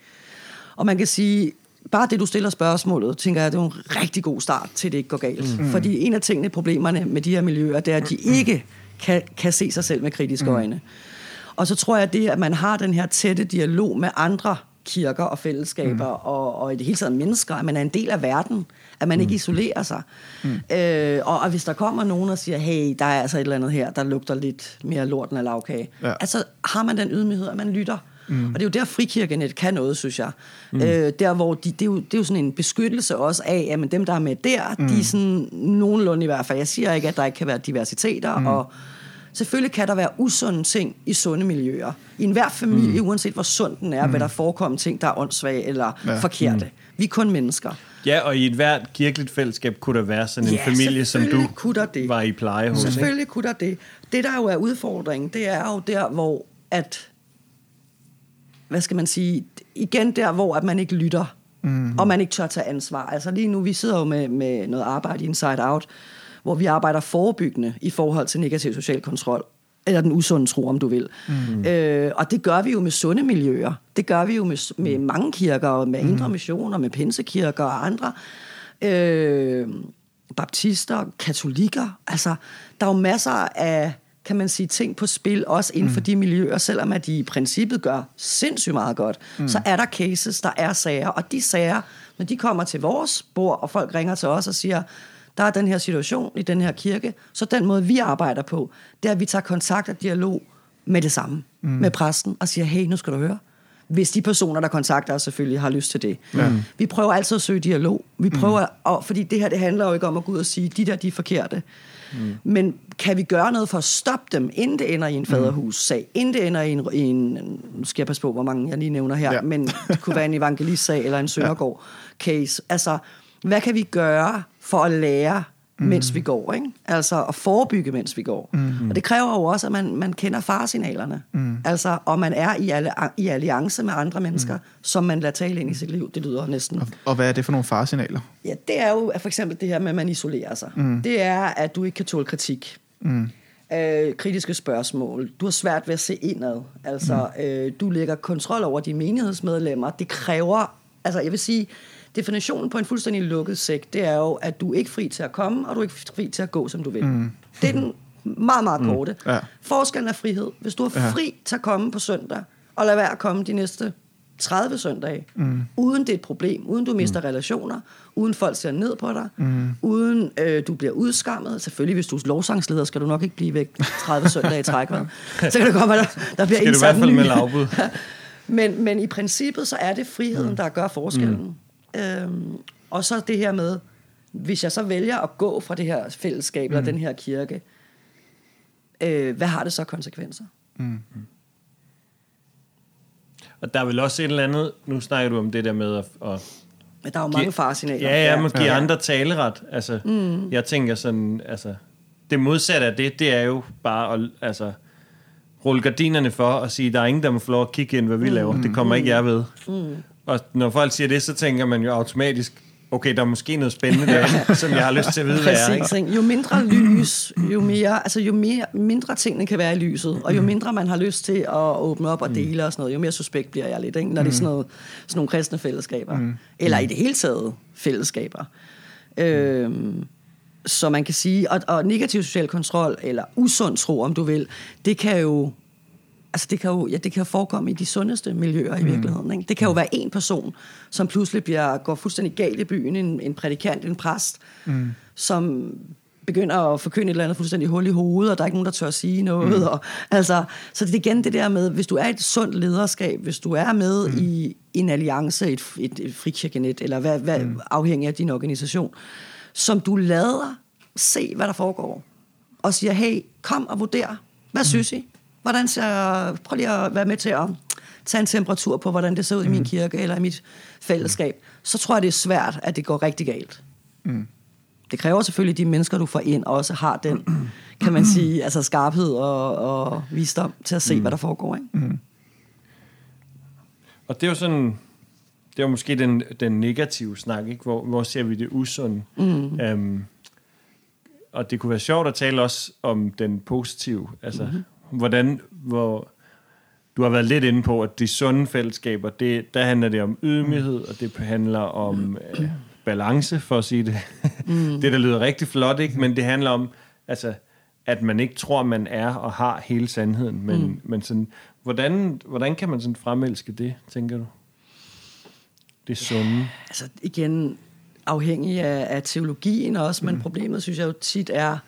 Og man kan sige, bare det, du stiller spørgsmålet, tænker jeg, det er en rigtig god start til, det ikke går galt. Mm. Fordi en af tingene, problemerne med de her miljøer, det er, at de ikke kan, kan se sig selv med kritiske mm. øjne. Og så tror jeg, det at man har den her tætte dialog med andre kirker og fællesskaber mm. og, og i det hele taget mennesker, at man er en del af verden, at man mm. ikke isolerer sig. Mm. Øh, og, og hvis der kommer nogen og siger, hey, der er altså et eller andet her, der lugter lidt mere lort end af lavkage, ja. altså har man den ydmyghed, at man lytter. Mm. Og det er jo der, frikirkenet kan noget, synes jeg. Mm. Øh, der, hvor de, det, er jo, det er jo sådan en beskyttelse også af, at dem, der er med der, mm. de er sådan nogenlunde i hvert fald. Jeg siger ikke, at der ikke kan være diversiteter, mm. og selvfølgelig kan der være usunde ting i sunde miljøer. I enhver familie, mm. uanset hvor sund den er, mm. vil der forekomme ting, der er åndssvage eller ja. forkerte. Mm. Vi er kun mennesker. Ja, og i et hvert kirkeligt fællesskab kunne der være sådan en ja, familie, som du kunne der det. var i pleje hos. Selvfølgelig ikke? kunne der det. Det, der jo er udfordringen, det er jo der, hvor at hvad skal man sige, igen der, hvor at man ikke lytter, mm. og man ikke tør tage ansvar. Altså lige nu, vi sidder jo med, med noget arbejde Inside Out, hvor vi arbejder forebyggende i forhold til negativ social kontrol, eller den usunde tro, om du vil. Mm. Øh, og det gør vi jo med sunde miljøer. Det gør vi jo med, med mange kirker, med mm. indre missioner, med pinsekirker og andre. Øh, baptister, katolikker. Altså, der er jo masser af kan man sige, ting på spil, også inden mm. for de miljøer, selvom at de i princippet gør sindssygt meget godt, mm. så er der cases, der er sager, og de sager, når de kommer til vores bord, og folk ringer til os og siger, der er den her situation i den her kirke, så den måde, vi arbejder på, det er, at vi tager kontakt og dialog med det samme, mm. med præsten, og siger, hey, nu skal du høre, hvis de personer, der kontakter os, selvfølgelig har lyst til det. Ja. Vi prøver altid at søge dialog. Vi prøver, mm. og, fordi det her, det handler jo ikke om at gå ud og sige, de der, de er forkerte. Mm. Men kan vi gøre noget for at stoppe dem, inden det ender i en mm. faderhus-sag, inden det ender i en, i en, nu skal jeg passe på, hvor mange jeg lige nævner her, ja. men det kunne være en evangelist-sag eller en Søndergaard-case. Altså, hvad kan vi gøre for at lære mm. mens vi går, ikke? Altså at forebygge, mens vi går. Mm. Og det kræver jo også, at man, man kender faresignalerne. Mm. Altså, og man er i, alle, i alliance med andre mennesker, mm. som man lader tale ind i sit liv. Det lyder næsten... Og, og hvad er det for nogle faresignaler? Ja, det er jo for eksempel det her med, at man isolerer sig. Mm. Det er, at du ikke kan tåle kritik. Mm. Øh, kritiske spørgsmål. Du har svært ved at se indad. Altså, mm. øh, du lægger kontrol over dine menighedsmedlemmer. Det kræver... Altså, jeg vil sige definitionen på en fuldstændig lukket sekt, det er jo, at du er ikke fri til at komme, og du er ikke fri til at gå, som du vil. Mm. Det er den meget, meget mm. korte. Ja. Forskellen er frihed. Hvis du er fri til at komme på søndag, og lade være at komme de næste 30 søndage, mm. uden det er et problem, uden du mister mm. relationer, uden folk ser ned på dig, mm. uden øh, du bliver udskammet. Selvfølgelig, hvis du er lovsangsleder, skal du nok ikke blive væk 30 søndage i træk. Så kan det godt være, der, der bliver indsat en ny. Med lavbud. men, men i princippet, så er det friheden, mm. der gør forskellen. Mm. Øhm, og så det her med, hvis jeg så vælger at gå fra det her fællesskab, mm. eller den her kirke, øh, hvad har det så konsekvenser? Mm. Og der er vel også et eller andet, nu snakker du om det der med at... at Men der er jo mange faresignaler. Ja, ja, man giver ja. andre taleret. Altså, mm. Jeg tænker sådan, altså, det modsatte af det, det er jo bare at altså, rulle gardinerne for og sige, der er ingen, der må få lov at kigge ind, hvad vi mm. laver. Det kommer mm. ikke jeg ved. Mm. Og når folk siger det, så tænker man jo automatisk, okay, der er måske noget spændende der, som jeg har lyst til at vide, hvad er. Ikke? Jo mindre lys, jo mere, altså jo mere, mindre tingene kan være i lyset, og jo mm. mindre man har lyst til at åbne op og mm. dele og sådan noget, jo mere suspekt bliver jeg lidt, ikke? når det er sådan, noget, sådan nogle kristne fællesskaber. Mm. Eller i det hele taget fællesskaber. Øhm, så man kan sige, og, og negativ social kontrol, eller usund tro, om du vil, det kan jo altså det kan jo ja, det kan jo forekomme i de sundeste miljøer i mm. virkeligheden. Ikke? Det kan jo mm. være en person, som pludselig bliver, går fuldstændig galt i byen, en, en prædikant, en præst, mm. som begynder at forkynde et eller andet fuldstændig hul i hovedet, og der er ikke nogen, der tør at sige noget. Mm. Og, altså, så det er igen det der med, hvis du er et sundt lederskab, hvis du er med mm. i en alliance, et, et, et frikirkenet, eller hvad, hvad, mm. afhængig af din organisation, som du lader se, hvad der foregår, og siger, hey, kom og vurder. Hvad mm. synes I? Hvordan ser, prøv lige at være med til at tage en temperatur på, hvordan det ser ud mm. i min mm. kirke eller i mit fællesskab. Så tror jeg, det er svært, at det går rigtig galt. Mm. Det kræver selvfølgelig, at de mennesker, du får ind, også har den, kan man sige, altså skarphed og, og visdom til at se, mm. hvad der foregår. Ikke? Mm. Og det er jo sådan, det er måske den, den negative snak, ikke? Hvor, hvor ser vi det usunde. Mm. Um, og det kunne være sjovt at tale også om den positive, altså mm-hmm hvordan, hvor du har været lidt inde på, at de sunde fællesskaber, det, der handler det om ydmyghed, og det handler om øh, balance, for at sige det. Mm. det, der lyder rigtig flot, ikke? men det handler om, altså, at man ikke tror, man er og har hele sandheden. Men, mm. men sådan, hvordan, hvordan kan man sådan fremelske det, tænker du? det sunde? Altså igen, afhængig af, af teologien også, men mm. problemet synes jeg jo tit er,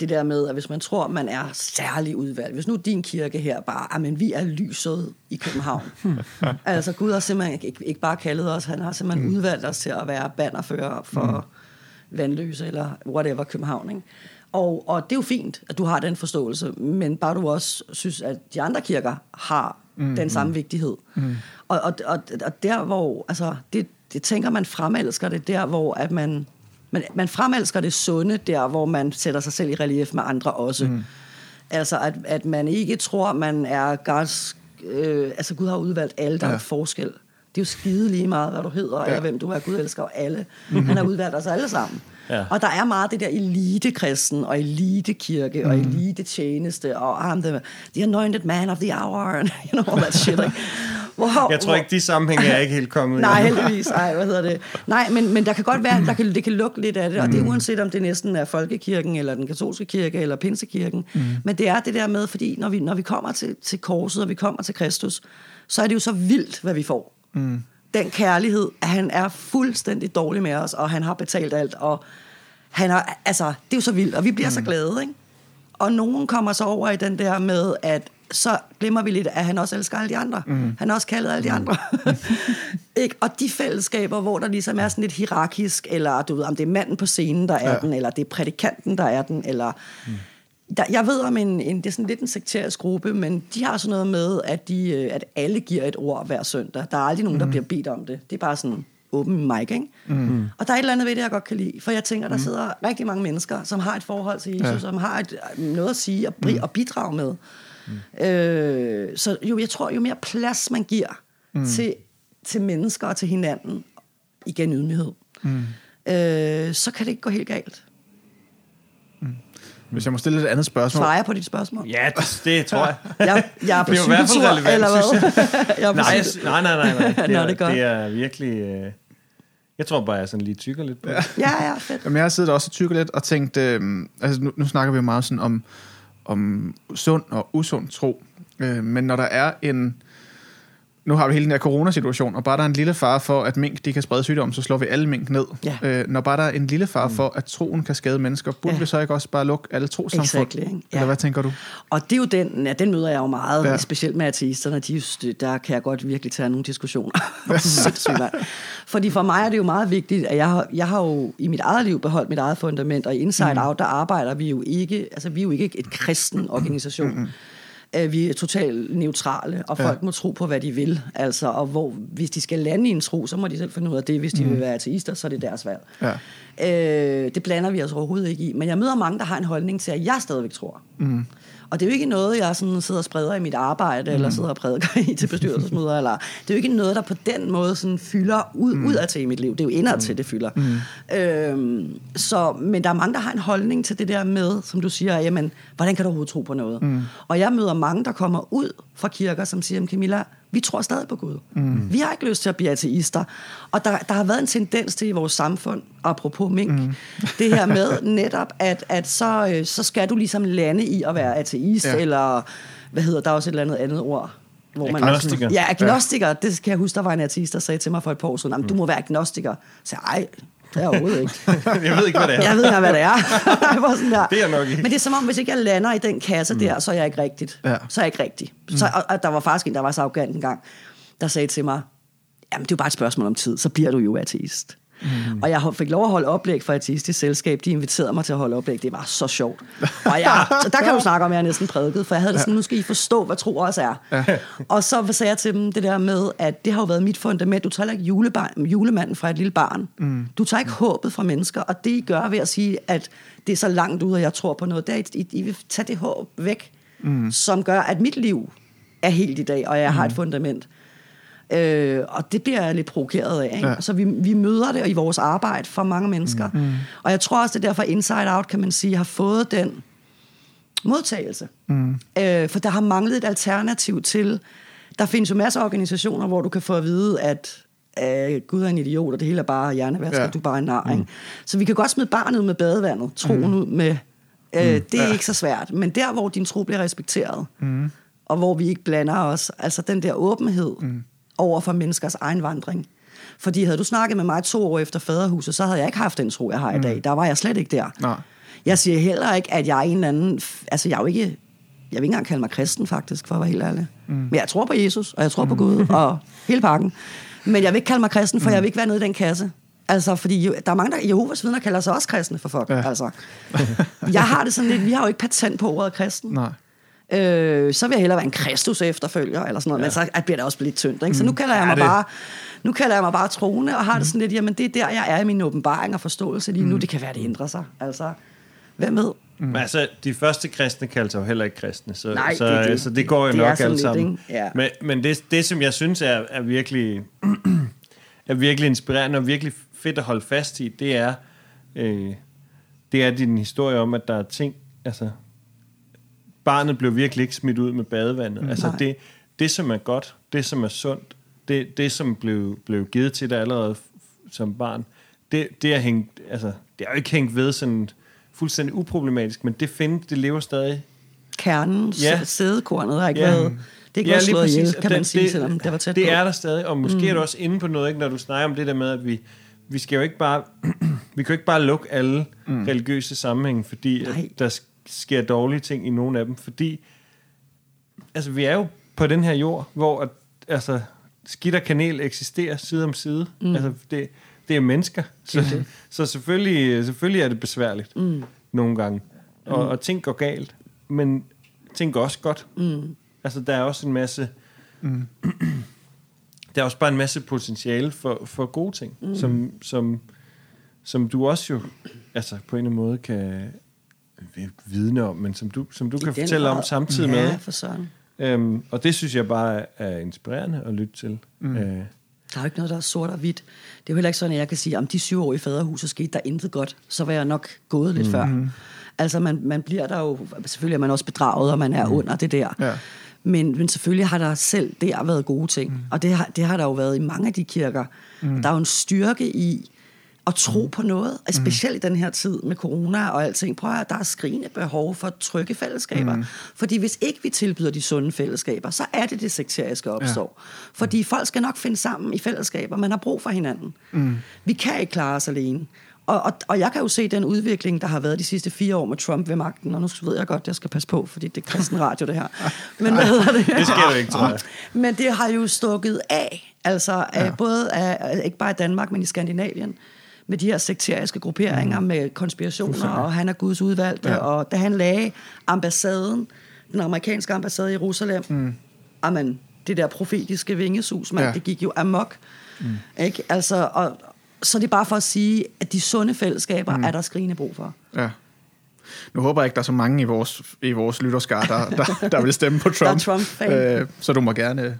det der med, at hvis man tror, man er særlig udvalgt. Hvis nu din kirke her bare, ah, men vi er lyset i København. altså Gud har simpelthen ikke, ikke bare kaldet os, han har simpelthen mm. udvalgt os til at være bannerfører for mm. vandløse eller whatever København. Ikke? Og, og det er jo fint, at du har den forståelse, men bare du også synes, at de andre kirker har mm. den samme vigtighed. Mm. Og, og, og, og der, hvor, altså, det, det tænker man fremelsker det, der hvor at man man, man fremelsker det sunde der, hvor man sætter sig selv i relief med andre også. Mm. Altså, at, at man ikke tror, man er Guds... Øh, altså, Gud har udvalgt alle, der ja. er forskel. Det er jo skide lige meget, hvad du hedder, ja. eller hvem du er. Gud elsker alle. Mm-hmm. Han har udvalgt os alle sammen. Ja. Og der er meget det der elite-kristen, og elite-kirke, mm. og elite-tjeneste, og I'm the, the anointed man of the hour, and you know, all that shit. Ikke? Wow, jeg tror ikke, de sammenhænge er ikke helt kommet. Nej, heldigvis. Ej, hvad hedder det? Nej, men, men der kan godt være, der kan, det kan lukke lidt af det, og det er mm. uanset om det næsten er folkekirken, eller den katolske kirke, eller pinsekirken. Mm. Men det er det der med, fordi når vi, når vi kommer til, til korset, og vi kommer til Kristus, så er det jo så vildt, hvad vi får. Mm. Den kærlighed, at han er fuldstændig dårlig med os, og han har betalt alt, og han har, altså, det er jo så vildt, og vi bliver mm. så glade, ikke? Og nogen kommer så over i den der med, at så glemmer vi lidt, at han også elsker alle de andre. Mm. Han har også kaldet alle de andre. ikke? Og de fællesskaber, hvor der ligesom er sådan lidt hierarkisk, eller du ved, om det er manden på scenen, der er ja. den, eller det er prædikanten, der er den, eller... Mm. Der, jeg ved om en, en, det er sådan lidt en sekterisk gruppe, men de har sådan noget med, at, de, øh, at alle giver et ord hver søndag. Der er aldrig nogen, der mm. bliver bedt om det. Det er bare sådan åben mic, ikke? Mm. Og der er et eller andet ved det, jeg godt kan lide. For jeg tænker, der mm. sidder rigtig mange mennesker, som har et forhold til Jesus, ja. som har et, noget at sige og, mm. og bidrage med. Mm. Øh, så jo, jeg tror, jo mere plads man giver mm. til, til mennesker og til hinanden, igen ydmyghed, mm. øh, så kan det ikke gå helt galt. Mm. Hvis jeg må stille et andet spørgsmål. Svarer jeg på dit spørgsmål? Ja, det, det tror jeg. jeg, jeg er på cykeltur, eller hvad? jeg er på nej, nej, nej, nej, nej. Det, er, det, er det er virkelig... Øh, jeg tror bare, jeg sådan lige tykker lidt på det. Ja, ja, fedt. Jamen, jeg har siddet også og tykket lidt og tænkt... Øh, altså, nu, nu snakker vi jo meget sådan om om sund og usund tro. Øh, men når der er en nu har vi hele den her coronasituation, og bare der er en lille far for, at mink de kan sprede sygdom, så slår vi alle mink ned. Ja. Øh, når bare der er en lille far mm. for, at troen kan skade mennesker, burde ja. vi så ikke også bare lukke alle trosamfund? Exactly, ja. Eller hvad tænker du? Og det er jo den, ja, den møder jeg jo meget, ja. specielt med ateisterne. De, der kan jeg godt virkelig tage nogle diskussioner. Fordi for mig er det jo meget vigtigt, at jeg har, jeg har jo i mit eget liv beholdt mit eget fundament, og i Inside mm. Out, der arbejder vi jo ikke, altså vi er jo ikke et kristen organisation. Mm at vi er totalt neutrale, og folk ja. må tro på, hvad de vil. Altså, og hvor, hvis de skal lande i en tro, så må de selv finde ud af det. Hvis de mm. vil være ateister, så er det deres valg. Ja. Øh, det blander vi os overhovedet ikke i. Men jeg møder mange, der har en holdning til, at jeg stadigvæk tror. Mm. Og det er jo ikke noget, jeg sådan sidder og spreder i mit arbejde, mm. eller sidder og prædiker i til bestyrelsesmøder. eller, det er jo ikke noget, der på den måde sådan fylder ud, mm. ud af til i mit liv. Det er jo indad til, mm. det fylder. Mm. Øhm, så, men der er mange, der har en holdning til det der med, som du siger, jamen, hvordan kan du overhovedet tro på noget? Mm. Og jeg møder mange, der kommer ud fra kirker, som siger, Camilla, vi tror stadig på Gud. Mm. Vi har ikke lyst til at blive ateister. Og der, der har været en tendens til i vores samfund, apropos mink, mm. det her med netop, at, at så, øh, så skal du ligesom lande i at være ateist, ja. eller hvad hedder der er også et eller andet andet ord, hvor man agnostiker. ja, agnostiker. Ja. Det kan jeg huske, der var en artist, der sagde til mig for et par år siden, du må være agnostiker. Så jeg, ej, er overhovedet ikke. jeg ved ikke, hvad det er. Jeg ved ikke, hvad det er. sådan der. Det er nok ikke. Men det er som om, hvis ikke jeg lander i den kasse mm. der, så er jeg ikke rigtigt. Ja. Så er jeg ikke rigtig. Så, og, og, der var faktisk en, der var så arrogant en gang, der sagde til mig, jamen det er jo bare et spørgsmål om tid, så bliver du jo ateist. Mm. Og jeg fik lov at holde oplæg for Ateistisk Selskab. De inviterede mig til at holde oplæg. Det var så sjovt. Og jeg, så der kan du snakke om, at jeg næsten prædiket, for jeg havde det sådan, nu skal I forstå, hvad tro også er. Ja. Og så sagde jeg til dem det der med, at det har jo været mit fundament. Du tager ikke julebarn, julemanden fra et lille barn. Mm. Du tager ikke mm. håbet fra mennesker, og det I gør ved at sige, at det er så langt ud, at jeg tror på noget, er, at I, I vil tage det håb væk, mm. som gør, at mit liv er helt i dag, og jeg mm. har et fundament. Øh, og det bliver jeg lidt provokeret af. Ikke? Ja. Så vi, vi møder det i vores arbejde for mange mennesker. Mm. Og jeg tror også, det er derfor Inside Out, kan man sige, har fået den modtagelse. Mm. Øh, for der har manglet et alternativ til... Der findes jo masser af organisationer, hvor du kan få at vide, at øh, Gud er en idiot, og det hele er bare hjernevask, ja. du er bare en nar. Mm. Så vi kan godt smide barnet ud med badevandet, troen mm. ud med... Øh, mm. Det er ja. ikke så svært. Men der, hvor din tro bliver respekteret, mm. og hvor vi ikke blander os, altså den der åbenhed, mm over for menneskers egen vandring. Fordi havde du snakket med mig to år efter faderhuset, så havde jeg ikke haft den tro, jeg har i dag. Der var jeg slet ikke der. Nej. Jeg siger heller ikke, at jeg er en eller anden... Altså, jeg er jo ikke... Jeg vil ikke engang kalde mig kristen, faktisk, for at være helt ærlig. Mm. Men jeg tror på Jesus, og jeg tror på Gud, og hele pakken. Men jeg vil ikke kalde mig kristen, for mm. jeg vil ikke være nede i den kasse. Altså, fordi der er mange, der Jehovas vidner kalder sig også kristne, for fuck. Ja. Altså. Jeg har det sådan lidt, vi har jo ikke patent på ordet kristen. Nej. Øh, så vil jeg hellere være en Kristus efterfølger, eller sådan noget, ja. men så at bliver det også lidt tyndt. Ikke? Så nu kalder jeg Ja, mig det- bare nu kalder jeg mig bare troende, og har det sådan lidt, jamen det er der, jeg er i min åbenbaring og forståelse lige nu. Det kan være, det ændrer sig. Altså, hvem ved? Men altså, de første kristne kaldte sig jo heller ikke kristne, så, Nej, så, det det. så det går jo Det nok lidt, sammen. Ja. Men, men det, det, som jeg synes er, er virkelig er virkelig inspirerende og virkelig fedt at holde fast i, det er, øh, det er din historie om, at der er ting, altså, barnet blev virkelig ikke smidt ud med badevandet. Mm, altså, det, det, som er godt, det, som er sundt, det, det som blev, blev givet til dig allerede som barn, det, det er hængt, altså, det er jo ikke hængt ved sådan fuldstændig uproblematisk, men det findes, det lever stadig. Kernen, Ja. sædekornet har ikke Ja. været... Det er ikke ja, lige slået ihjel, præcis. kan man Det- sige, det, selvom det var tæt Det på. er der stadig, og måske mm. er du også inde på noget, ikke, når du snakker om det der med, at vi, vi skal jo ikke bare, vi kan jo ikke bare lukke alle mm. religiøse sammenhænge, fordi Nej. at der sker dårlige ting i nogle af dem, fordi altså, vi er jo på den her jord, hvor at, altså, skidt og kanel eksisterer side om side. Mm. Altså, det, det er mennesker, så, er det. så selvfølgelig, selvfølgelig er det besværligt mm. nogle gange, og, og ting går galt, men ting går også godt. Mm. Altså, der er også en masse... Mm. der er også bare en masse potentiale for, for gode ting, mm. som, som, som du også jo altså, på en eller anden måde kan vidne om, men som du, som du I kan fortælle om samtidig ja, med. for søren. Øhm, og det synes jeg bare er, er inspirerende at lytte til. Mm. Øh, Der er jo ikke noget, der er sort og hvidt. Det er jo heller ikke sådan, at jeg kan sige, om de syv år i faderhuset skete der intet godt, så var jeg nok gået lidt mm-hmm. før. Altså, man, man bliver der jo... Selvfølgelig er man også bedraget, og man er mm. under det der. Ja. Men, men selvfølgelig har der selv der været gode ting. Mm. Og det har, det har der jo været i mange af de kirker. Mm. Der er jo en styrke i at tro på noget, og specielt i den her tid med corona og alting. Prøv at høre, der er skrigende behov for trygge fællesskaber. Mm. Fordi hvis ikke vi tilbyder de sunde fællesskaber, så er det det sekteriske opstår. Ja. Fordi folk skal nok finde sammen i fællesskaber. Man har brug for hinanden. Mm. Vi kan ikke klare os alene. Og, og, og jeg kan jo se den udvikling, der har været de sidste fire år med Trump ved magten, og nu ved jeg godt, at jeg skal passe på, fordi det er kristen radio, det her. Men hvad hedder det? det sker jo ikke, tror jeg. Men det har jo stukket af, altså ja. både af, ikke bare i Danmark, men i Skandinavien, med de her sekteriske grupperinger, mm. med konspirationer, og han er Guds udvalgte, ja. og da han lagde ambassaden, den amerikanske ambassade i Jerusalem, mm. amen, det der profetiske vingesus, man, Ja. det gik jo amok. Mm. Ikke? Altså, og, så er det bare for at sige, at de sunde fællesskaber mm. er der skrigende brug for. Ja. Nu håber jeg ikke, der er så mange i vores, i vores lytterskar, der, der, der vil stemme på Trump. Trump-fan. øh, så du må gerne,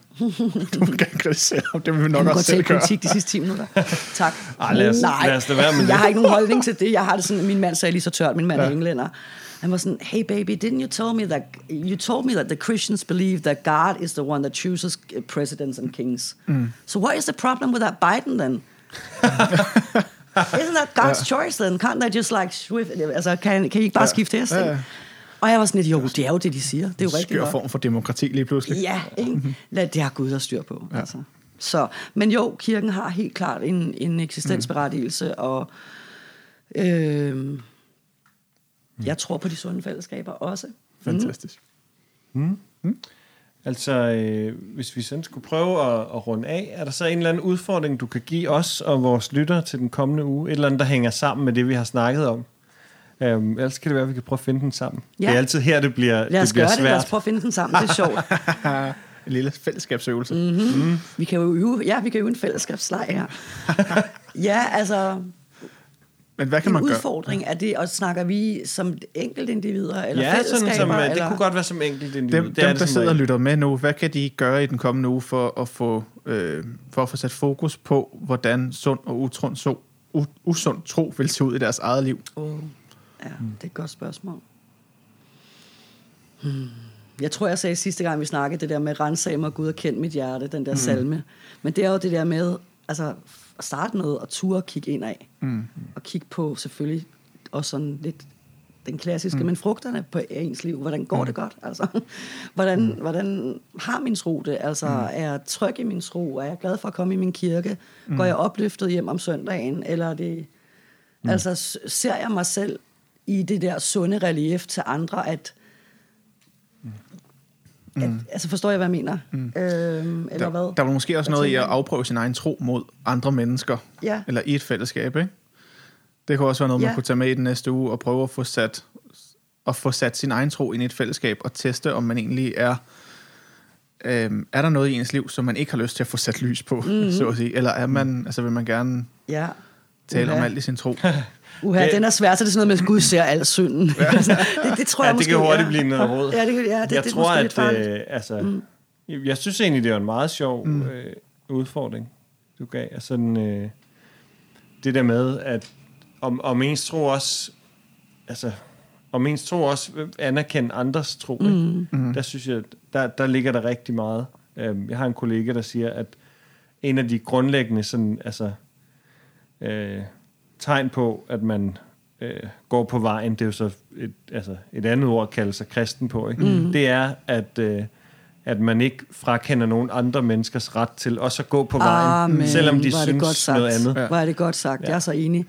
du må gerne kritisere ham. Det vil vi nok også selv gøre. politik de sidste 10 minutter. Tak. Ej, lad os- Nej, lad os lade være med jeg det. har ikke nogen holdning til det. Jeg har det sådan, min mand sagde lige så tørt, min mand er Ja. englænder. Han var sådan, hey baby, didn't you tell me that, you told me that the Christians believe that God is the one that chooses presidents and kings. Mm. So what is the problem with that Biden then? Isn't that God's choice then? Can't they just like swift, altså kan, kan I ikke bare Ja. skifte hest? Ja, ja. Og jeg var sådan lidt, jo, det er jo det, de siger. Det er jo rigtigt. Skør form for demokrati lige pludselig. Ja, ikke? Lad det har Gud der styr på. Ja. Altså. Så, men jo, kirken har helt klart en, en eksistensberettigelse, og øh, jeg tror på de sunde fællesskaber også. Fantastisk. Altså, øh, hvis vi sådan skulle prøve at, at runde af, er der så en eller anden udfordring, du kan give os og vores lyttere til den kommende uge? Et eller andet, der hænger sammen med det, vi har snakket om? Um, ellers kan det være, at vi kan prøve at finde den sammen. Ja. Det er altid her, det bliver, Lad os det bliver gøre det, lad os svært. prøve at finde den sammen, det er sjovt. En lille fællesskabsøvelse. Mm. Vi kan jo øve, ja, vi kan øve en fællesskabsleg her. ja, altså, Men hvad kan en man gøre? udfordring er det, og snakker vi som enkeltindivider, eller Ja, sådan fællesskaber? som, øh, det eller? kunne godt være som enkelt individ. Dem, det dem er der det som sidder og lytter med nu, hvad kan de gøre i den kommende uge for at få, øh, for at få sat fokus på, hvordan sund og utrund, so, u, usund tro vil se ud i deres eget liv? Oh, ja, det er et godt spørgsmål. Hmm. Jeg tror, jeg sagde sidste gang, vi snakkede det der med, rensag mig Gud og kend mit hjerte, den der mm. salme. Men det er jo det der med, altså, at starte med at ture og kigge ind af. Mm. Og kigge på selvfølgelig også sådan lidt den klassiske, mm. men frugterne på ens liv, hvordan går mm. det godt? Altså, hvordan, mm. hvordan har min tro det? Altså, mm. er jeg tryg i min tro? Er jeg glad for at komme i min kirke? Mm. Går jeg opløftet hjem om søndagen? Eller er det... Mm. Altså, ser jeg mig selv i det der sunde relief til andre, at Mm. At, altså forstår jeg, hvad jeg mener? Mm. Øhm, eller der, hvad? Der var måske også hvad noget i at afprøve sin egen tro mod andre mennesker. Ja. Eller i et fællesskab, ikke? Det kunne også være noget, Ja. man kunne tage med i den næste uge og prøve at få sat, at få sat sin egen tro ind i et fællesskab og teste, om man egentlig er... Øhm, er der noget i ens liv, som man ikke har lyst til at få sat lys på, mm-hmm. så at sige? Eller er man, altså vil man gerne Ja. tale Uha. om alt i sin tro? Uha, Det- den er svær, så det er sådan noget med, at Gud ser al synden. Altså, det, det tror Ja, jeg det måske... kan hurtigt ja. blive noget råd. Ja, det, kan- ja, det, jeg det er tror, at øh, altså, mm. jeg synes egentlig, det var en meget sjov mm. øh, udfordring, du gav. Altså, sådan, øh, det der med, at om, om ens tro også, altså, om ens tro også anerkende andres tro, mm. ikke? der synes jeg, der, der ligger der rigtig meget. Øhm, jeg har en kollega, der siger, at en af de grundlæggende sådan, altså, øh, tegn på, at man øh, går på vejen, det er jo så et, altså et andet ord at kalde sig kristen på, ikke? Mm. det er, at, øh, at man ikke frakender nogen andre menneskers ret til også at gå på vejen, Amen. selvom de det godt synes sagt. noget andet. Ja. Hvor er det godt sagt. Ja. Jeg er så enig.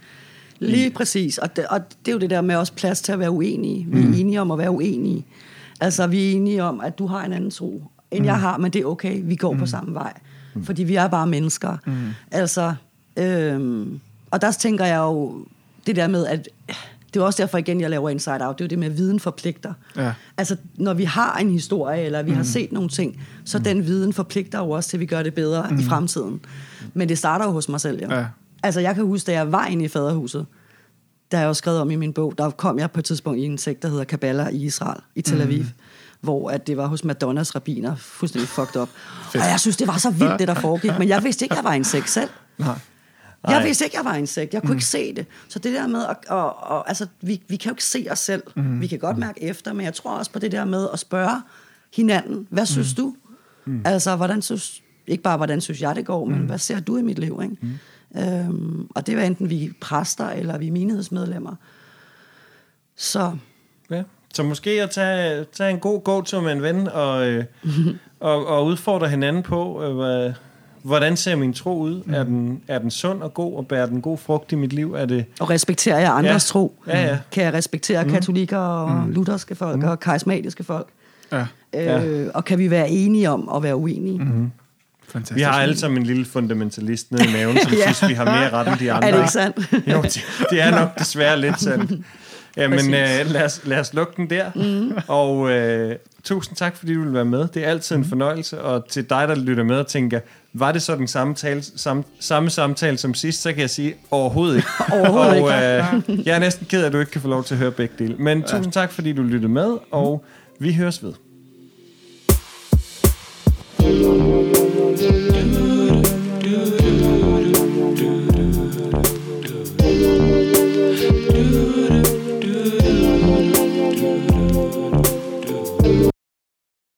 Lige præcis. Og det, og det er jo det der med også plads til at være uenige. Vi er enige om at være uenige. Altså, vi er enige om, at du har en anden tro, end jeg har, men det er okay. Vi går på samme vej. Fordi vi er bare mennesker. Altså, øhm, og der tænker jeg jo, det der med, at det er også derfor igen, jeg laver Inside Out, det er jo det med, at viden forpligter. Ja. Altså, når vi har en historie, eller vi mm. har set nogle ting, så den viden forpligter jo også til, at vi gør det bedre mm. i fremtiden. Men det starter jo hos mig selv, jo. Ja. Altså, jeg kan huske, da jeg var inde i faderhuset, der har jeg også skrevet om i min bog, der kom jeg på et tidspunkt i en sekt, der hedder Kabbalah i Israel, i Tel Aviv, mm. hvor at det var hos Madonnas rabiner, fuldstændig fucked up. Og jeg synes, det var så vildt, det der foregik, men jeg vidste ikke, jeg var en sekt selv. Nej. Jeg vidste ikke, jeg var en sekt. Jeg kunne mm. ikke se det. Så det der med, at, og, og, altså, vi, vi kan jo ikke se os selv. Mm. Vi kan godt mærke efter, men jeg tror også på det der med at spørge hinanden, hvad synes mm. du? Mm. Altså, hvordan synes, ikke bare, hvordan synes jeg, det går, men hvad ser du i mit liv? Ikke? Mm. Øhm, og det var enten vi er præster, eller vi er menighedsmedlemmer. Så Ja. Så måske at tage, tage en god go-tur med en ven og, øh, og, og udfordre hinanden på, øh, hvad, hvordan ser min tro ud? Mm. Er, den, er den sund og god, og bærer den god frugt i mit liv? Er det, og respekterer jeg andres Ja. tro? Ja, ja. Kan jeg respektere mm. katolikker og mm. lutherske folk mm. og karismatiske folk? Ja, Øh, og kan vi være enige om at være uenige? Mm. fantastisk. vi har alle sammen en lille fundamentalist nede i maven, som Ja. synes, vi har mere ret end de andre. Er det ikke sandt? Jo, det, det er nok desværre lidt sandt. Jamen, øh, lad, os, lad os lukke den der. Mm. Og øh, tusind tak, fordi du vil være med. Det er altid en mhm. fornøjelse. Og til dig, der lytter med og tænker, var det så den samme, tale, samme, samme samtale som sidst, så kan jeg sige, overhovedet ikke. overhovedet og, ikke. Øh, jeg er næsten ked af, at du ikke kan få lov til at høre begge dele. Men ja. tusind tak, fordi du lyttede med, og mm. vi høres ved. thank you